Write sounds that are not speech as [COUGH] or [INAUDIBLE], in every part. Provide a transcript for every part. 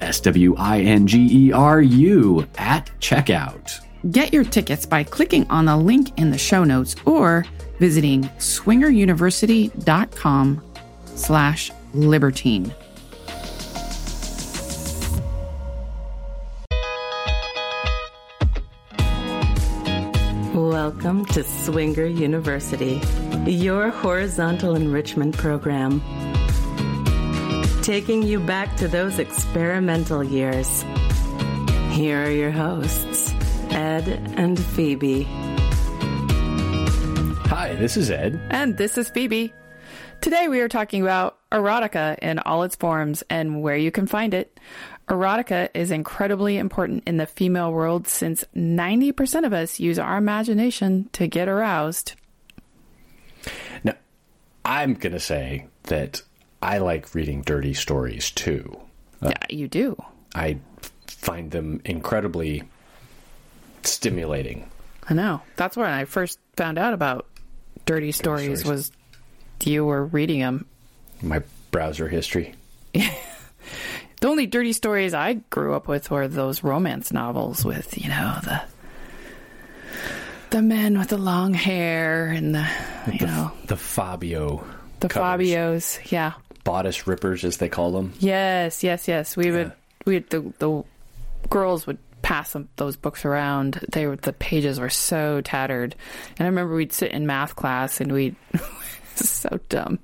S W I N G E R U at checkout. Get your tickets by clicking on the link in the show notes or visiting swingeruniversity.com slash libertine. Welcome to Swinger University, your horizontal enrichment program. Taking you back to those experimental years. Here are your hosts, Ed and Phoebe. Hi, this is Ed. And this is Phoebe. Today we are talking about erotica in all its forms and where you can find it. Erotica is incredibly important in the female world since 90% of us use our imagination to get aroused. Now, I'm going to say that I like reading dirty stories too. Uh, yeah, you do. I find them incredibly stimulating. I know. That's when I first found out about dirty stories, stories. was you were reading them. My browser history. [LAUGHS] The only dirty stories I grew up with were those romance novels with, you know, the the men with the long hair and the you the, know the Fabio. the covers. Fabios. Yeah. Bodice rippers, as they call them. Yes, yes, yes. We would we would, the the girls would pass them, those books around. They were the pages were so tattered, and I remember we'd sit in math class and we'd [LAUGHS] so dumb.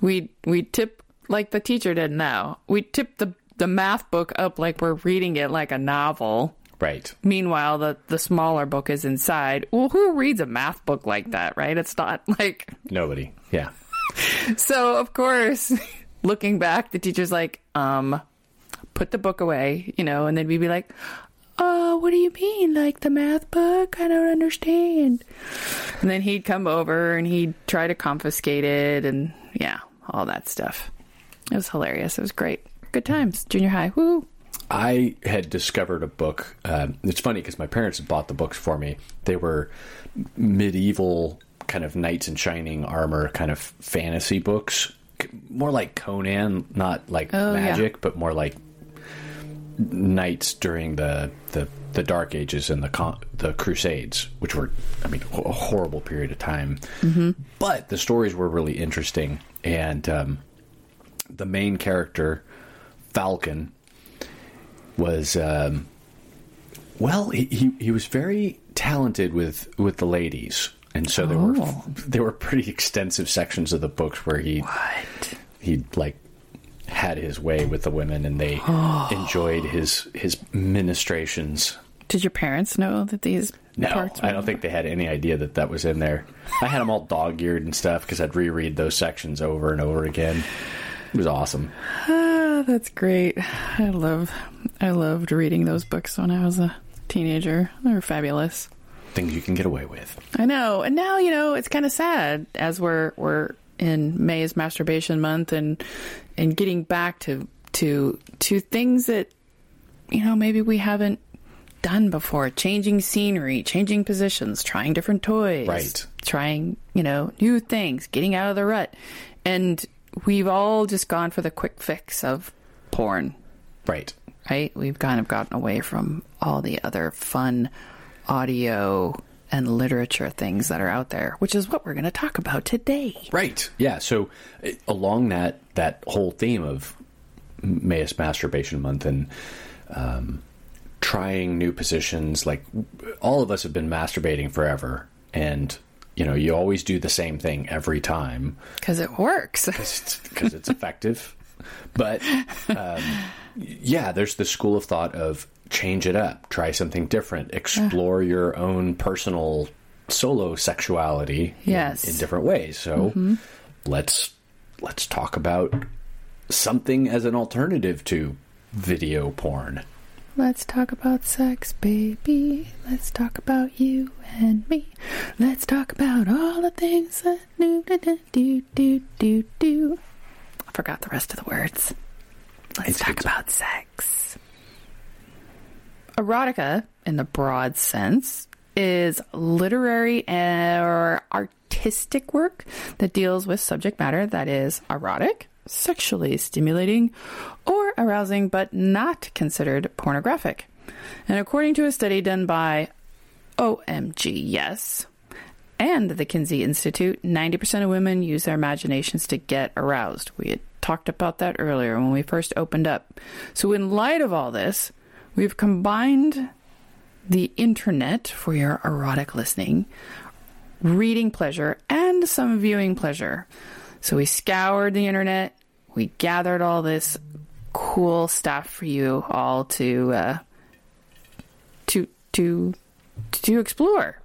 We we tip like the teacher did now. We'd tip the the math book up like we're reading it like a novel. Right. Meanwhile, the the smaller book is inside. Well, who reads a math book like that, right? It's not [LAUGHS] like Nobody. Yeah. So of course, [LAUGHS] looking back, the teacher's like, um, put the book away, you know, and then we'd be like, Oh, what do you mean? Like the math book? I don't understand. And then he'd come over and he'd try to confiscate it and yeah, all that stuff. It was hilarious. It was great. Good times. Junior high. Woo. I had discovered a book. Um, it's funny because my parents bought the books for me. They were medieval kind of knights in shining armor kind of fantasy books, more like Conan, not like Oh, yeah. magic, but more like knights during the the, the Dark Ages and the the Crusades, which were, I mean, a horrible period of time. But the stories were really interesting, and um, the main character, Falcon, was um, well he, he he was very talented with with the ladies and so there were Oh. [LAUGHS] there were pretty extensive sections of the books where he What? he like had his way with the women and they [GASPS] enjoyed his his ministrations Did your parents know that these parts were no i don't think they had any idea that that was in there i had them all dog-eared and stuff because i'd reread those sections over and over again it was awesome Ah, [SIGHS] that's great. I love I loved reading those books when I was a teenager. They were fabulous. Things you can get away with I know. And now, you know, it's kind of sad as we're we're in May is masturbation month and and getting back to to to things that you know, maybe we haven't done before changing scenery, changing positions, trying different toys. Right. Trying, you know, new things, getting out of the rut. And we've all just gone for the quick fix of porn, Right. right? We've kind of gotten away from all the other fun audio and literature things that are out there, which is what we're going to talk about today. Right. Yeah. So uh, along that that whole theme of May is Masturbation Month and um, trying new positions, like all of us have been masturbating forever, and you know you always do the same thing every time Because it works. [LAUGHS] because it's effective. But um, yeah, there's the school of thought of change it up, try something different, explore your own personal solo sexuality in- Yes. in, different ways. So mm-hmm. let's let's talk about something as an alternative to video porn. Let's talk about sex, baby. Let's talk about you and me. Let's talk about all the things that do do do do do do do. I forgot the rest of the words. Let's It's talk about sex. Erotica, in the broad sense, is literary or artistic work that deals with subject matter that is erotic, sexually stimulating, or arousing, but not considered pornographic. And according to a study done by OMG Yes and the Kinsey Institute, 90% of women use their imaginations to get aroused. We had talked about that earlier when we first opened up. So, in light of all this, we've combined the internet for your erotic listening, reading pleasure, and some viewing pleasure. So, we scoured the internet, we gathered all this cool stuff for you all to uh, to to to explore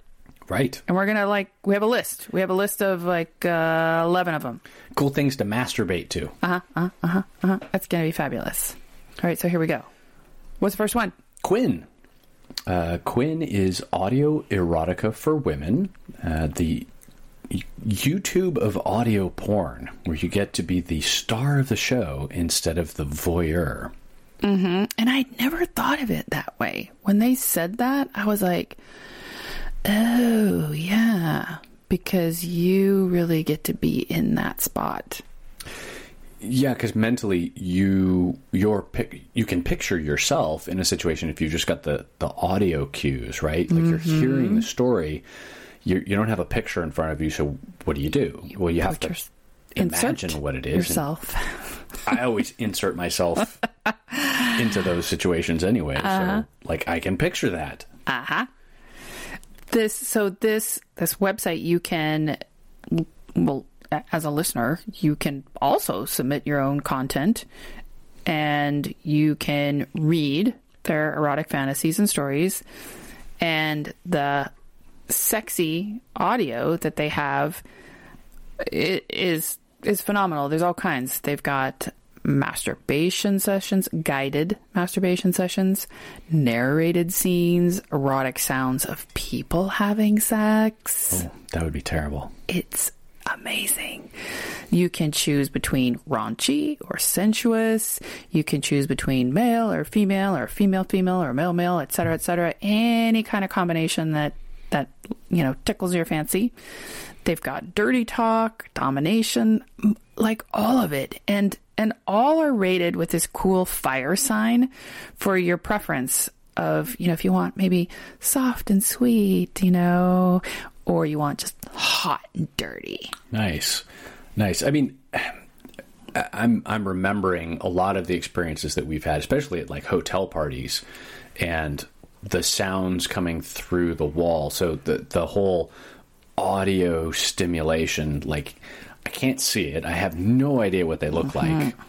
Right. and we're gonna like we have a list we have a list of like uh, 11 of them Cool things to masturbate to. Uh huh. Uh huh. Uh huh. That's gonna be fabulous all right so here we go what's the first one Quinn. Uh, Quinn is audio erotica for women. Uh, the YouTube of audio porn, where you get to be the star of the show instead of the voyeur. Mm-hmm. and i never thought of it that way when they said that i was like oh yeah because you really get to be in that spot Yeah, because mentally you your you can picture yourself in a situation if you just got the the audio cues right, like you're hearing the story. You you don't have a picture in front of you, so what do you do? Well, you have to imagine what it is. yourself I always insert myself [LAUGHS] into those situations anyway, so like I can picture that. Uh-huh. This so this this website you can well as a listener you can also submit your own content and you can read their erotic fantasies and stories and the sexy audio that they have is is phenomenal. There's all kinds. They've got masturbation sessions, guided masturbation sessions, narrated scenes, erotic sounds of people having sex. Oh, that would be terrible. It's amazing. You can choose between raunchy or sensuous. You can choose between male or female or female female or male male, etc., etc. Any kind of combination that that you know tickles your fancy. They've got dirty talk, domination, like all of it, and and all are rated with this cool fire sign for your preference of you know if you want maybe soft and sweet, you know, or you want just hot and dirty. Nice, nice. I mean, I'm I'm remembering a lot of the experiences that we've had, especially at like hotel parties, and the sounds coming through the wall. So the the whole audio stimulation, like I can't see it. I have no idea what they look like. Mm-hmm.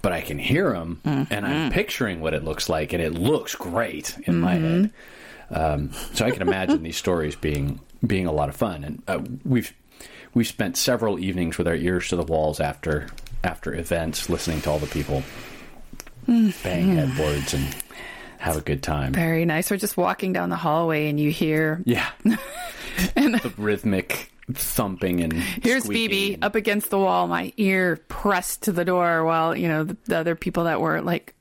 But I can hear them, and I'm mm-hmm. picturing what it looks like, and it looks great in my mm-hmm. head. Um, so I can imagine these stories being being a lot of fun, and uh, we've we've spent several evenings with our ears to the walls after after events, listening to all the people bang headboards and have a good time. Very nice. Or just walking down the hallway and you hear Yeah, [LAUGHS] the rhythmic thumping and Here's. Phoebe up against the wall, my ear pressed to the door, while you know the, the other people that were like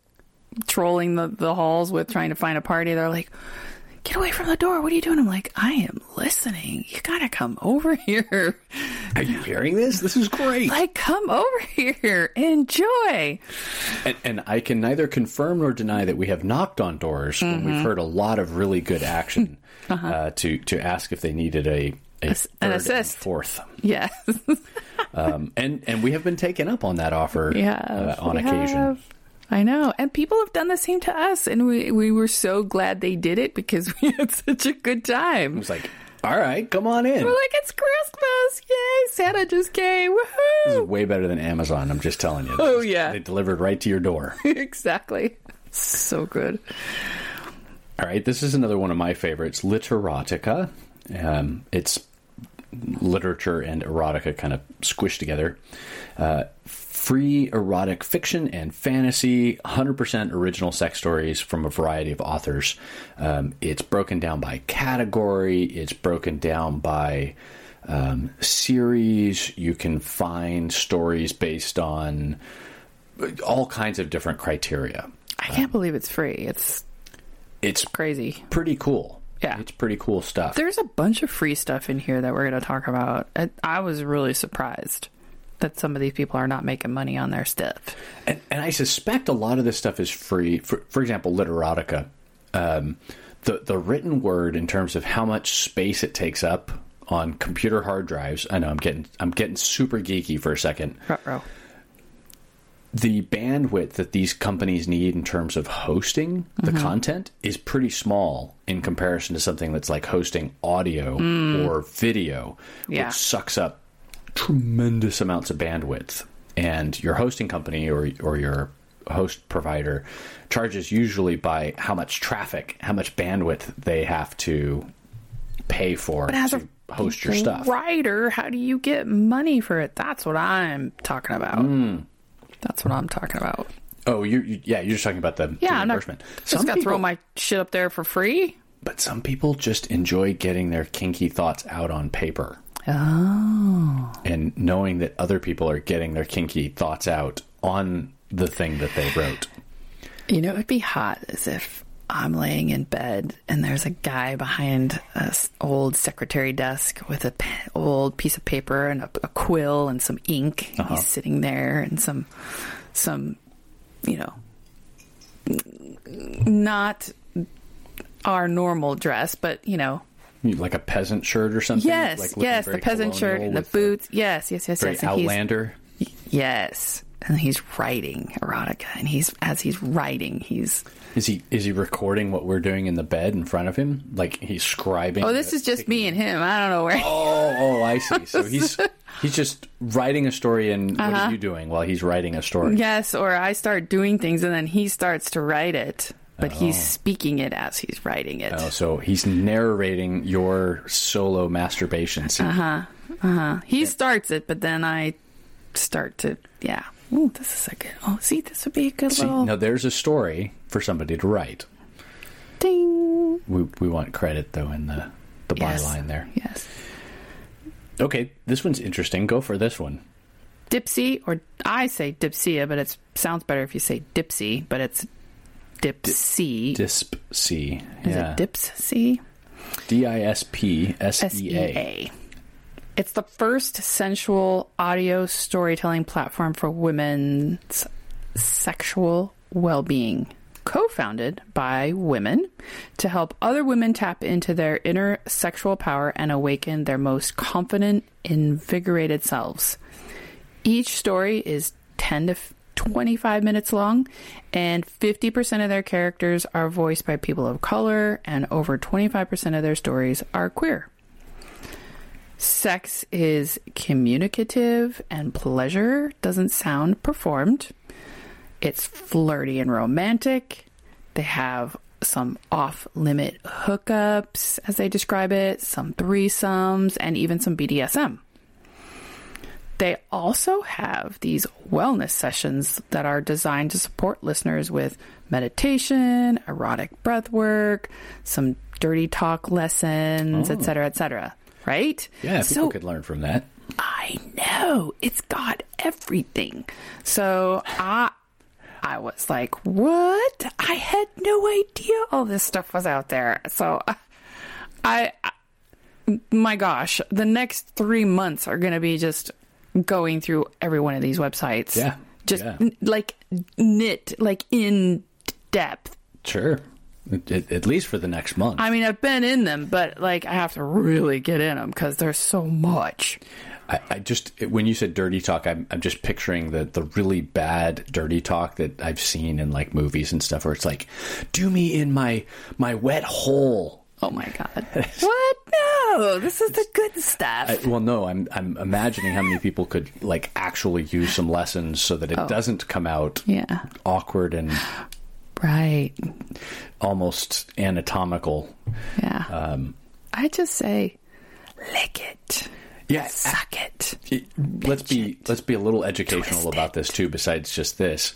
trolling the, the halls with trying to find a party. They're like, get away from the door. What are you doing? I'm like, I am listening. You gotta come over [LAUGHS] here. Are you hearing this? This is great. Like, come over here. Enjoy. And, and I can neither confirm nor deny that we have knocked on doors when we've heard a lot of really good action [LAUGHS] uh, to to ask if they needed a, a third and assist. fourth. Yes. Um, and and we have been taken up on that offer [LAUGHS] yeah. uh, on occasion. have. I know. And people have done the same to us. And we, we were so glad they did it because [LAUGHS] we had such a good time. It was like, all right, come on in. We're like, it's Christmas. Yay. Santa just came. This is way better than Amazon. I'm just telling you. Oh, yeah. they delivered right to your door. [LAUGHS] exactly. So good. All right, this is another one of my favorites, Literotica. Um, it's literature and erotica kind of squished together. Uh, free erotic fiction and fantasy, 100% original sex stories from a variety of authors. Um, it's broken down by category, it's broken down by um, series. You can find stories based on all kinds of different criteria. I can't believe it's free. It's It's crazy. pretty cool. Yeah. It's pretty cool stuff. There's a bunch of free stuff in here that we're going to talk about. I, I was really surprised that some of these people are not making money on their stuff. And, and I suspect a lot of this stuff is free. For, for example, Literotica, um, the the written word in terms of how much space it takes up on computer hard drives. I know I'm getting I'm getting super geeky for a second. Ruh-roh. The bandwidth that these companies need in terms of hosting the content is pretty small in comparison to something that's like hosting audio or video, Yeah. which sucks up tremendous amounts of bandwidth. And your hosting company or or your host provider charges usually by how much traffic, how much bandwidth they have to pay for as to a host your stuff. Writer, how do you get money for it? That's what I'm talking about. Hmm. That's what I'm talking about. Oh, you, you yeah, you're just talking about the, the Yeah, I'm not reimbursement. just got to throw my shit up there for free. But some people just enjoy getting their kinky thoughts out on paper Oh. and knowing that other people are getting their kinky thoughts out on the thing that they wrote. You know, it would be hot as if I'm laying in bed and there's a guy behind an old secretary desk with a pe- old piece of paper and a, a quill and some ink. Uh-huh. He's sitting there and some, some, you know, not our normal dress, but you know, Like a peasant shirt or something? yes, Like yes, the peasant shirt and the boots. Yes, yes, yes, Very yes. and he's- outlander. Yes. And he's writing erotica and he's as he's writing, he's Is he is he recording what we're doing in the bed in front of him? Like he's scribing? Oh, this is just me and him. I don't know where Oh, oh, I see. So he's [LAUGHS] he's just writing a story, and what Uh-huh. are you doing while he's writing a story? Yes, or I start doing things and then he starts to write it, but he's Oh. speaking it as he's writing it. Oh, so he's narrating your solo masturbation scene. Uh-huh. Uh huh. He starts it, but then I start to yeah. Ooh, this is a good. Oh, see, this would be a good See, little now there's a story for somebody to write. ding. We we want credit though in the the Yes. byline there. Yes. Okay, this one's interesting. Go for this one. Dipsy, or I say Dipsia, but it sounds better if you say Dipsy, but it's Dipsy. Disp C. is Yeah. it Dipsy? D I S P S E A. It's the first sensual audio storytelling platform for women's sexual well being. Co founded by women to help other women tap into their inner sexual power and awaken their most confident, invigorated selves. Each story is 10 to 25 minutes long, and 50% of their characters are voiced by people of color, and over 25% of their stories are queer. Sex is communicative, and pleasure doesn't sound performed. It's flirty and romantic. They have some off limit hookups, as they describe it, some threesomes, and even some BDSM. They also have these wellness sessions that are designed to support listeners with meditation, erotic breath work, some dirty talk lessons, et oh. cetera, et cetera. Right? Yeah, people So could learn from that. I know it's got everything. So I I was like, what? I had no idea all this stuff was out there. So I, I my gosh, the next three months are going to be just going through every one of these websites. Yeah. Just Yeah. n- like knit, like in depth. Sure. At, at least for the next month. I mean, I've been in them, but like I have to really get in them because there's so much. I, I just when you said dirty talk, I'm, I'm just picturing the the really bad dirty talk that I've seen in like movies and stuff, where it's like, "Do me in my my wet hole." Oh my god! [LAUGHS] what? No, this is the good stuff. I, well, no, I'm I'm imagining how many people could like actually use some lessons so that it doesn't come out yeah, awkward and right. almost anatomical. Yeah. Um, I just say, lick it, yeah, suck it. it- let's be let's be a little educational about this too. Besides just this,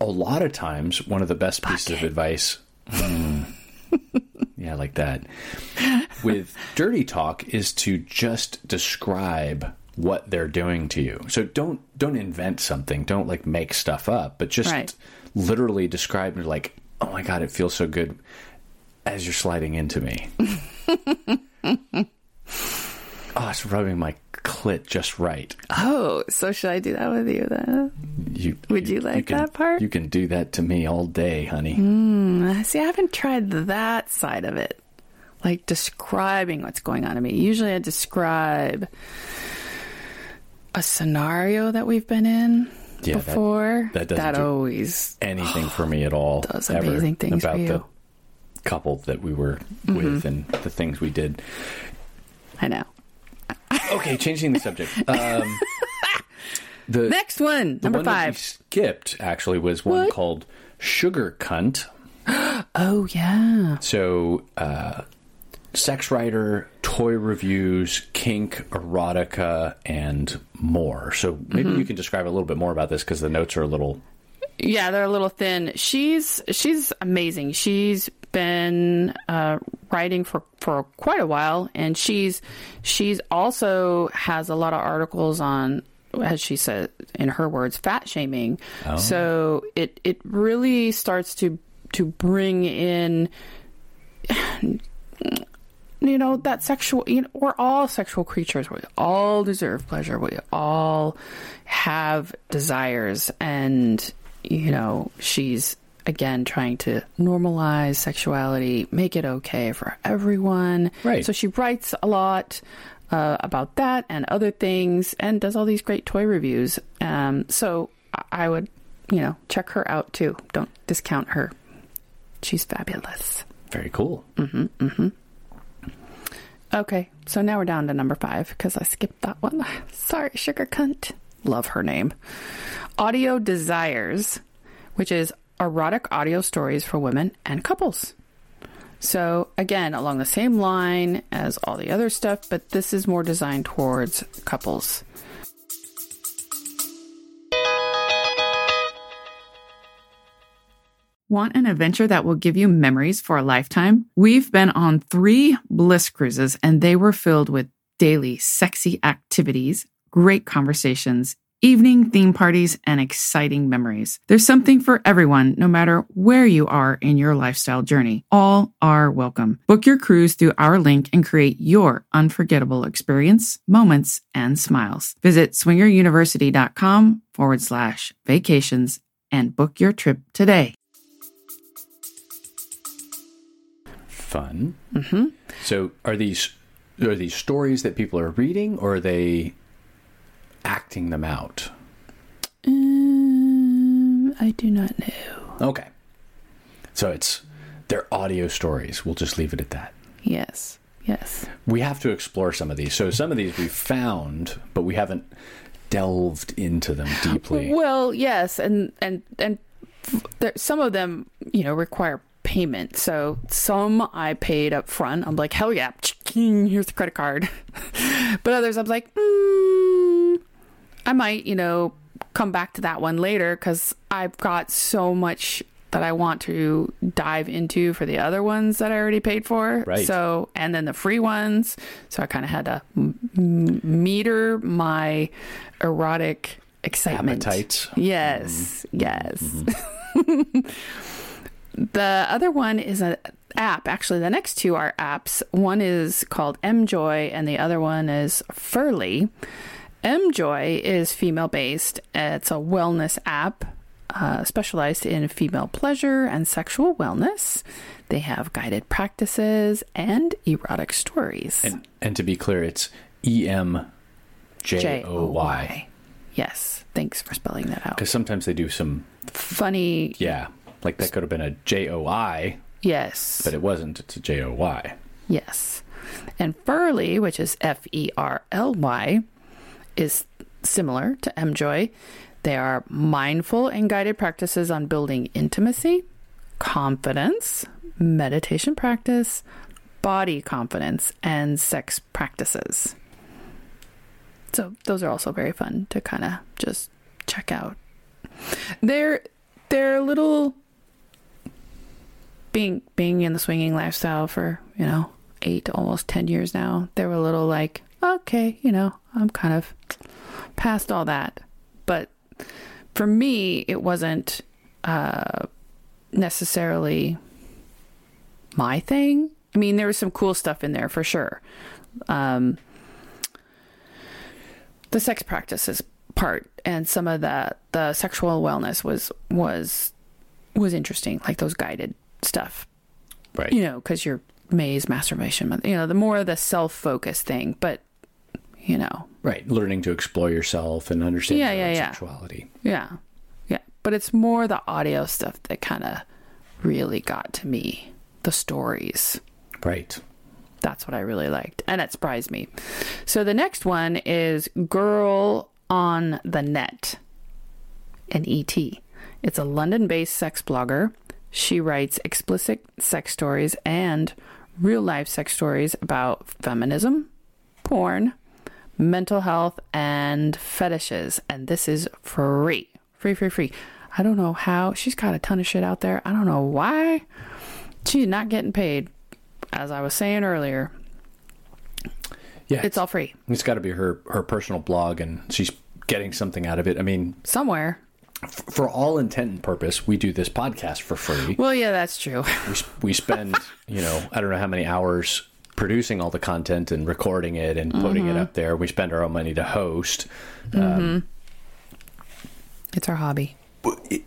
a lot of times one of the best pieces of advice. [LAUGHS] Mm. Yeah, like that. With [LAUGHS] dirty talk is to just describe what they're doing to you. So don't don't invent something. Don't like make stuff up, but just Right. literally describe. Like, oh my god, it feels so good as you're sliding into me. oh, [LAUGHS] it's rubbing my clit just right. Oh, so should I do that with you then? You Would you like can, that part? You can do that to me all day, honey. Uh, See, I haven't tried that side of it, like describing what's going on to me. Usually, I describe a scenario that we've been in Yeah, before. that doesn't do- always Anything for me at all. Does amazing things for about you. the couple that we were Mm-hmm. with and the things we did. I know. Okay, changing the subject. [LAUGHS] Um, the Next one, the number one that we five. skipped actually was one What? called Sugar Cunt. [GASPS] Oh yeah. So, uh, sex writer, toy reviews, kink, erotica, and more. So maybe Mm-hmm. you can describe a little bit more about this because the notes are a little. Yeah, they're a little thin. She's she's amazing. She's been uh, writing for for quite a while, and she's she's also has a lot of articles on, as she said in her words, fat shaming. Oh. So it it really starts to to bring in [SIGHS] you know that sexual you know we're all sexual creatures. We all deserve pleasure. We all have desires. And you know she's again trying to normalize sexuality make it okay for everyone. Right. so she writes a lot uh, about that and other things and does all these great toy reviews um, so I- i would you know check her out too don't discount her she's fabulous Very cool. Okay, so now we're down to number five because I skipped that one. [LAUGHS] Sorry, sugar cunt. Love her name. Audio Desires, which is erotic audio stories for women and couples. So, again, along the same line as all the other stuff, but this is more designed towards couples. Want an adventure that will give you memories for a lifetime? We've been on three bliss cruises, and they were filled with daily sexy activities, great conversations, evening theme parties, and exciting memories. There's something for everyone, no matter where you are in your lifestyle journey. All are welcome. Book your cruise through our link and create your unforgettable experience, moments, and smiles. Visit swingeruniversity.com forward slash vacations and book your trip today. Fun. Mm-hmm. So, are these are these stories that people are reading, or are they acting them out? Um, I do not know. Okay. So it's they're audio stories. We'll just leave it at that. Yes, yes. We have to explore some of these. So some of these we found, but we haven't delved into them deeply. Well, yes, and and and there, some of them, you know, require payment. So some I paid up front. I'm like, hell yeah, [LAUGHS] here's the credit card. [LAUGHS] but others, I'm like, mm, I might, you know, come back to that one later because I've got so much that I want to dive into for the other ones that I already paid for. Right. So, and then the free ones. So I kind of had to m- meter my erotic excitement. Appetites. Yes, mm-hmm. yes. Mm-hmm. [LAUGHS] the other one is an app. Actually, the next two are apps. One is called Emjoy, and the other one is Ferly. Emjoy is female based. It's a wellness app uh, specialized in female pleasure and sexual wellness. They have guided practices and erotic stories. And and to be clear, it's E M J O Y. Yes. Thanks for spelling that out. Because sometimes they do some, Funny. yeah, like that could have been a J O I, Yes. but it wasn't. It's a J O Y. Yes. And Ferly, which is F E R L Y, is similar to Emjoy. They are mindful and guided practices on building intimacy, confidence, meditation practice, body confidence, and sex practices. So those are also very fun to kind of just check out. They're they're a little being being in the swinging lifestyle for you know eight almost ten years now they were a little like okay you know i'm kind of past all that but for me it wasn't uh necessarily my thing i mean there was some cool stuff in there for sure um the sex practices part and some of the the sexual wellness was was was interesting like those guided stuff Right. you know, because you're May's masturbation month. You know, the more the self focused thing, but you know, Right. Learning to explore yourself and understand Yeah, your yeah, yeah. sexuality. yeah, yeah. But it's more the audio stuff that kind of really got to me. The stories. Right. That's what I really liked, and it surprised me. So the next one is Girl on the Net, an ET. It's a London based sex blogger. She writes explicit sex stories and real life sex stories about feminism, porn, mental health, and fetishes. And this is free. Free, free, free. I don't know how. She's got a ton of shit out there. I don't know why. She's not getting paid. As I was saying earlier, Yeah. it's all free. It's got to be her her personal blog, and she's getting something out of it. I mean, Somewhere. f- for all intent and purpose, we do this podcast for free. Well, yeah, that's true. we, we spend, [LAUGHS] you know, I don't know how many hours producing all the content and recording it and putting Mm-hmm. it up there. We spend our own money to host. It's our hobby.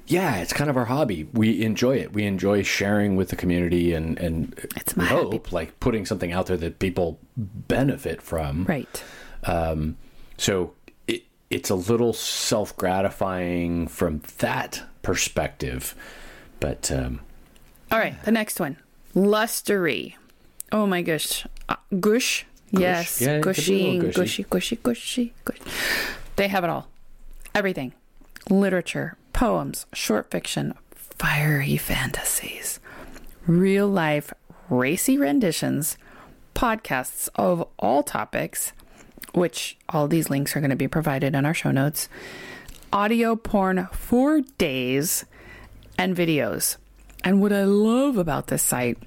Yeah, it's kind of our hobby. We enjoy it. We enjoy sharing with the community and and It's my hope hobby. like putting something out there that people benefit from. Right. Um, so it, it's a little self gratifying from that perspective, but um, All right, the next one. Lustery. Oh my gosh. Uh, gush. Yes. Yeah, it could be a gushy, gushy, gushy, gushy, gushy. They have it all. Everything. Literature, poems, short fiction, fiery fantasies, real life racy renditions, podcasts of all topics, which all these links are going to be provided in our show notes, audio porn for days, and videos. And what I love about this site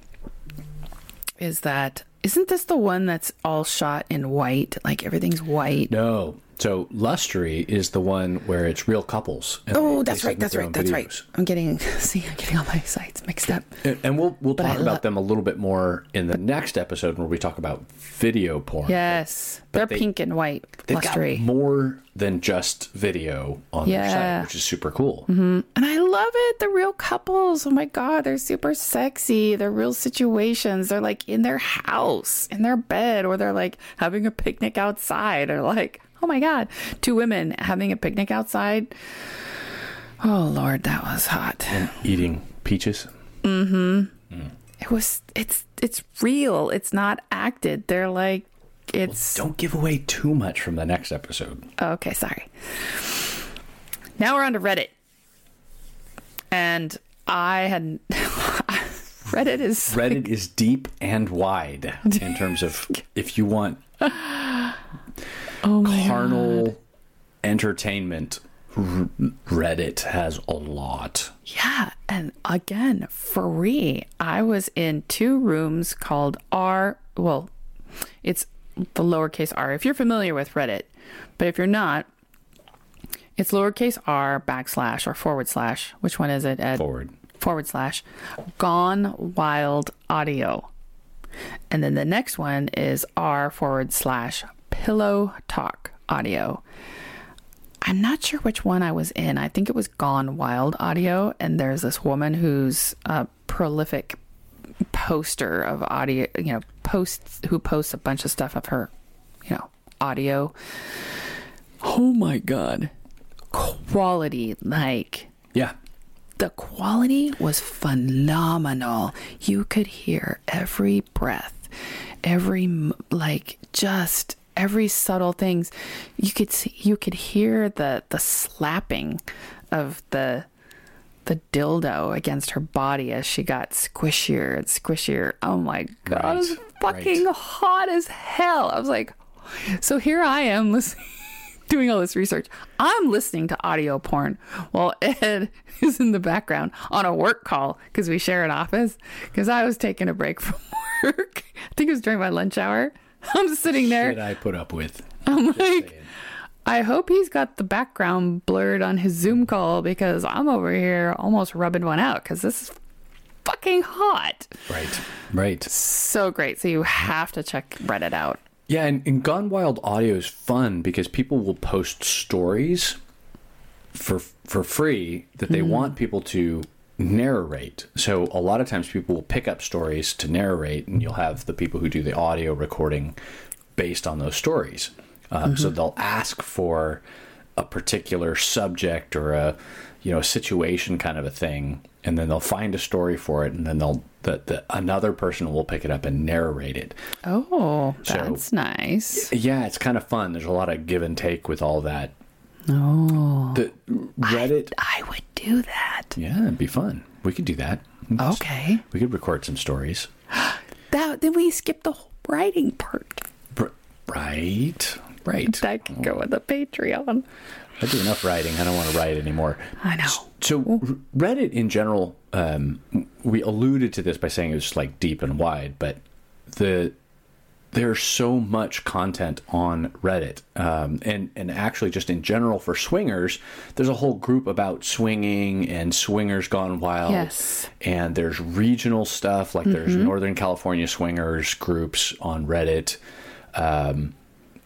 is that isn't this the one that's all shot in white? Like everything's white. no. So Lustery is the one where it's real couples. Oh, that's right. That's right. That's right. I'm getting [LAUGHS] see. I'm getting all my sites mixed up. And, and we'll we'll But I talk about lo- them a little bit more in the next episode where we talk about video porn. Yes, they're they- pink and white. Got more than just video on their site, which is super cool. Mm-hmm. And I love it. The real couples. Oh my God. They're super sexy. They're real situations. They're like in their house, in their bed, or they're like having a picnic outside, or like, oh my God, two women having a picnic outside. Oh Lord, that was hot. Eating peaches. Mm-hmm. It was, it's, it's real. It's not acted. They're like, it's, Don't give away too much from the next episode. Okay, sorry. Now we're on to Reddit. And I had [LAUGHS] Reddit is [LAUGHS] Reddit is deep and wide in terms of [LAUGHS] if you want oh carnal entertainment. R- Reddit has a lot. Yeah, and again, free. I was in two rooms called R. Well, it's the lowercase r. If you're familiar with Reddit, but if you're not, It's lowercase r backslash or forward slash. Which one is it, Ed? Forward. Forward slash Gone Wild Audio. And then the next one is r forward slash Pillow Talk Audio. I'm not sure which one I was in. I think it was Gone Wild Audio. And there's this woman who's a prolific poster of audio, you know, posts who posts a bunch of stuff of her, you know, audio. Oh my God. Quality, like Yeah. the quality was phenomenal. You could hear every breath, every like just every subtle things. You could see, you could hear the the slapping of the the dildo against her body as she got squishier and squishier. Oh my god, it was fucking right. hot as hell. I was like, so here I am listening [LAUGHS] doing all this research. I'm listening to audio porn while Ed [LAUGHS] is in the background on a work call because we share an office. Because I was taking a break from [LAUGHS] work. I think it was during my lunch hour. [LAUGHS] I'm sitting there. That I put up with. I'm like, I hope he's got the background blurred on his Zoom call because I'm over here almost rubbing one out because this is fucking hot. Right. Right. So great. So you have to check Reddit out. Yeah, and, and Gone Wild audio is fun because people will post stories for for free that they hmm. want people to narrate. So a lot of times people will pick up stories to narrate, and you'll have the people who do the audio recording based on those stories. Um, So they'll ask for a particular subject or a you know a situation kind of a thing, and then they'll find a story for it, and then they'll the, the another person will pick it up and narrate it. Oh, So- that's nice. Yeah, it's kind of fun. There's a lot of give and take with all that. Oh, The Reddit, I would do that. yeah, it'd be fun. We could do that. Okay. We could record some stories. [GASPS] That then we skip the whole writing part. Br- Right, right. That could go with the Patreon. I do enough writing. I don't want to write anymore. I know. So Reddit in general, um, we alluded to this by saying it was like deep and wide, but the there's so much content on Reddit, um, and and actually just in general for swingers, there's a whole group about swinging and swingers gone wild. Yes. and there's regional stuff like there's Northern California swingers groups on Reddit. Um,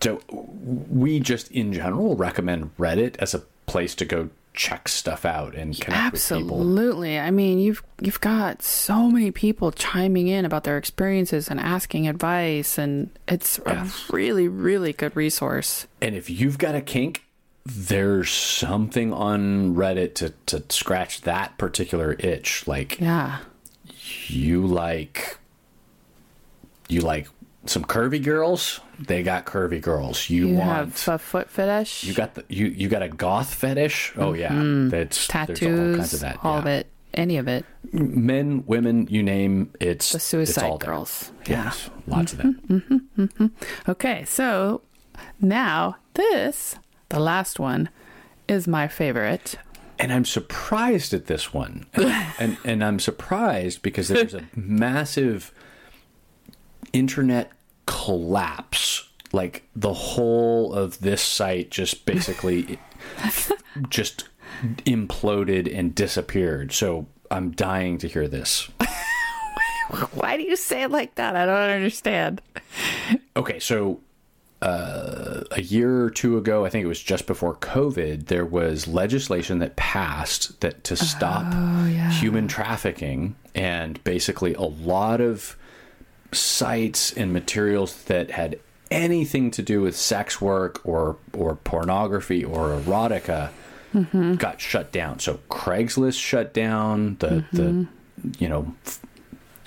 so we just in general recommend Reddit as a place to go check stuff out and connect with people. Absolutely. I mean, you've you've got so many people chiming in about their experiences and asking advice, and it's Yeah. a really, really good resource. And if you've got a kink, there's something on Reddit to, to scratch that particular itch. Like Yeah. you like you like some curvy girls, they got curvy girls. You, You want have a foot fetish. you got the you you got a goth fetish? Oh yeah. Mm-hmm. That's tattoos, there's all kinds of that. all yeah. of it, any of it. Men, women, you name it's The it's suicide there. girls. Yeah. Yes, lots of that. Mm-hmm, mm-hmm, okay, so now this, the last one, is my favorite. and I'm surprised at this one, and, and I'm surprised because there's a [LAUGHS] massive internet collapse. Like the whole of this site just basically [LAUGHS] just imploded and disappeared. So I'm dying to hear this. [LAUGHS] Why do you say it like that? I don't understand. Okay, so uh, a year or two ago, I think it was just before COVID, there was legislation that passed that to stop human trafficking, and basically a lot of sites and materials that had anything to do with sex work or or pornography or erotica got shut down. So Craigslist shut down the the you know f-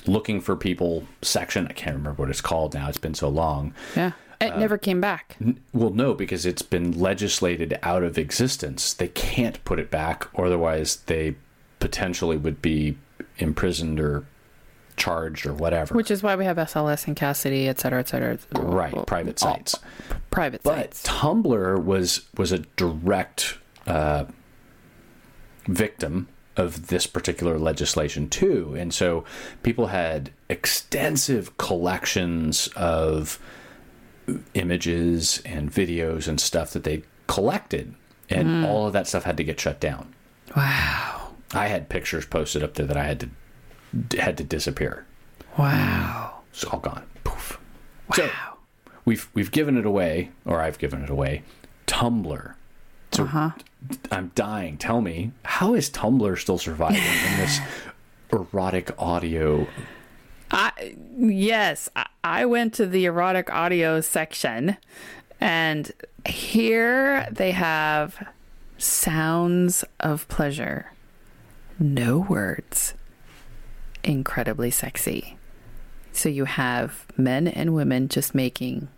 looking for people section. I can't remember what it's called now. It's been so long. Yeah. It Uh, never came back. Well, no, because it's been legislated out of existence. They can't put it back, otherwise they potentially would be imprisoned or charged or whatever. Which is why we have SLS and Kasidie, et cetera, et cetera. right, private all- sites. Private But sites. But Tumblr was was a direct uh, victim of this particular legislation too, and so people had extensive collections of images and videos and stuff that they collected, and all of that stuff had to get shut down. Wow. I had pictures posted up there that I had to had to disappear. Wow. It's all gone. Poof. So we've we've given it away, or I've given it away. Tumblr. So Uh-huh. I'm dying. Tell me, how is Tumblr still surviving in this [SIGHS] erotic audio? I yes, I, I went to the erotic audio section, and here they have sounds of pleasure, no words, incredibly sexy. So you have men and women just making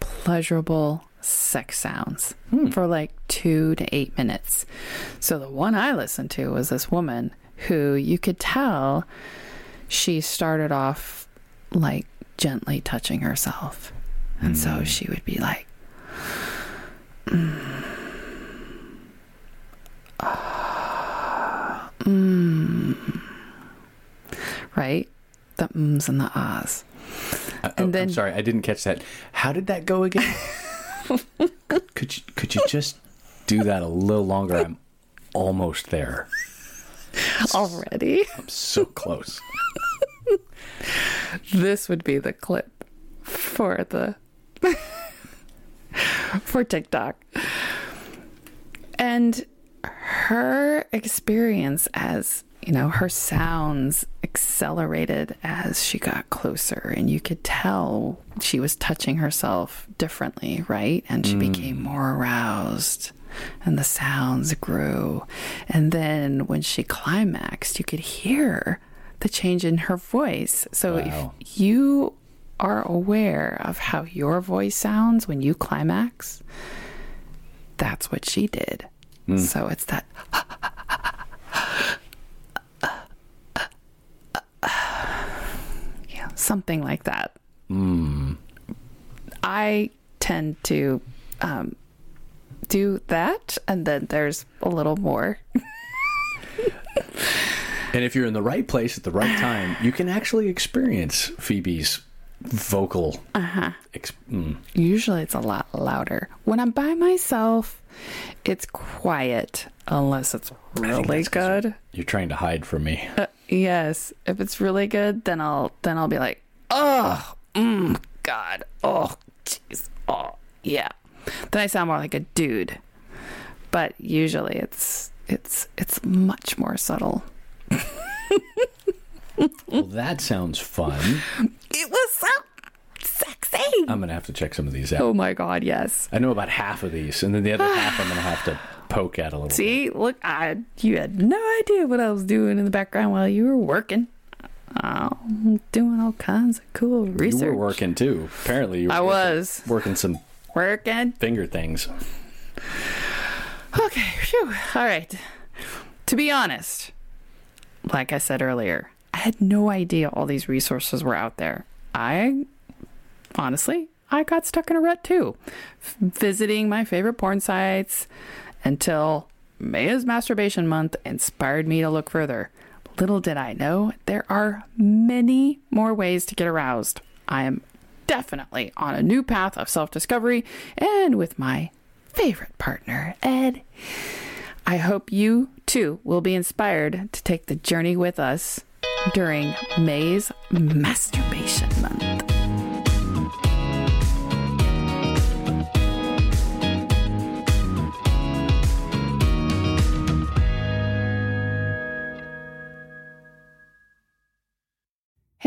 pleasurable sex sounds for like two to eight minutes. So the one I listened to was this woman who you could tell she started off like gently touching herself. And so she would be like, "Mm. Ah. [SIGHS] Mm. Right? The ums and the ahs. Uh, And oh, then- I'm sorry, I didn't catch that. How did that go again? [LAUGHS] could you could you just do that a little longer? I'm almost there. Already? I'm so close. this would be the clip for the for TikTok. And her experience as, you know, her sounds accelerated as she got closer and you could tell she was touching herself differently, right? And she became mm. more aroused and the sounds grew. And then when she climaxed, you could hear the change in her voice. So Wow. if you are aware of how your voice sounds when you climax, that's what she did. Hmm. So it's that [LAUGHS] something like that. I tend to um, do that, and then there's a little more. [LAUGHS] And if you're in the right place at the right time, you can actually experience Phoebe's vocal. Uh-huh. Ex- mm. Usually it's a lot louder. When I'm by myself, it's quiet unless it's really good. You're trying to hide from me. Uh, yes, if it's really good, then I'll then I'll be like, "Oh, mm, god. Oh, jeez. Oh, yeah." Then I sound more like a dude. But usually it's it's it's much more subtle. Well, that sounds fun. It was so sexy. I'm gonna have to check some of these out. Oh my god, yes. I know about half of these, and then the other half I'm gonna have to poke at a little. bit. See, look, I you had no idea what I was doing in the background while you were working. Oh, doing all kinds of cool research. You were working too. Apparently, you were I working- was. working some working. finger things. Okay, phew. All right. To be honest, like I said earlier, I had no idea all these resources were out there. I honestly, I got stuck in a rut too, f- visiting my favorite porn sites until May is masturbation month inspired me to look further. Little did I know, there are many more ways to get aroused. I am definitely on a new path of self discovery and with my favorite partner, Ed. I hope you too will be inspired to take the journey with us during May's Masturbation Month.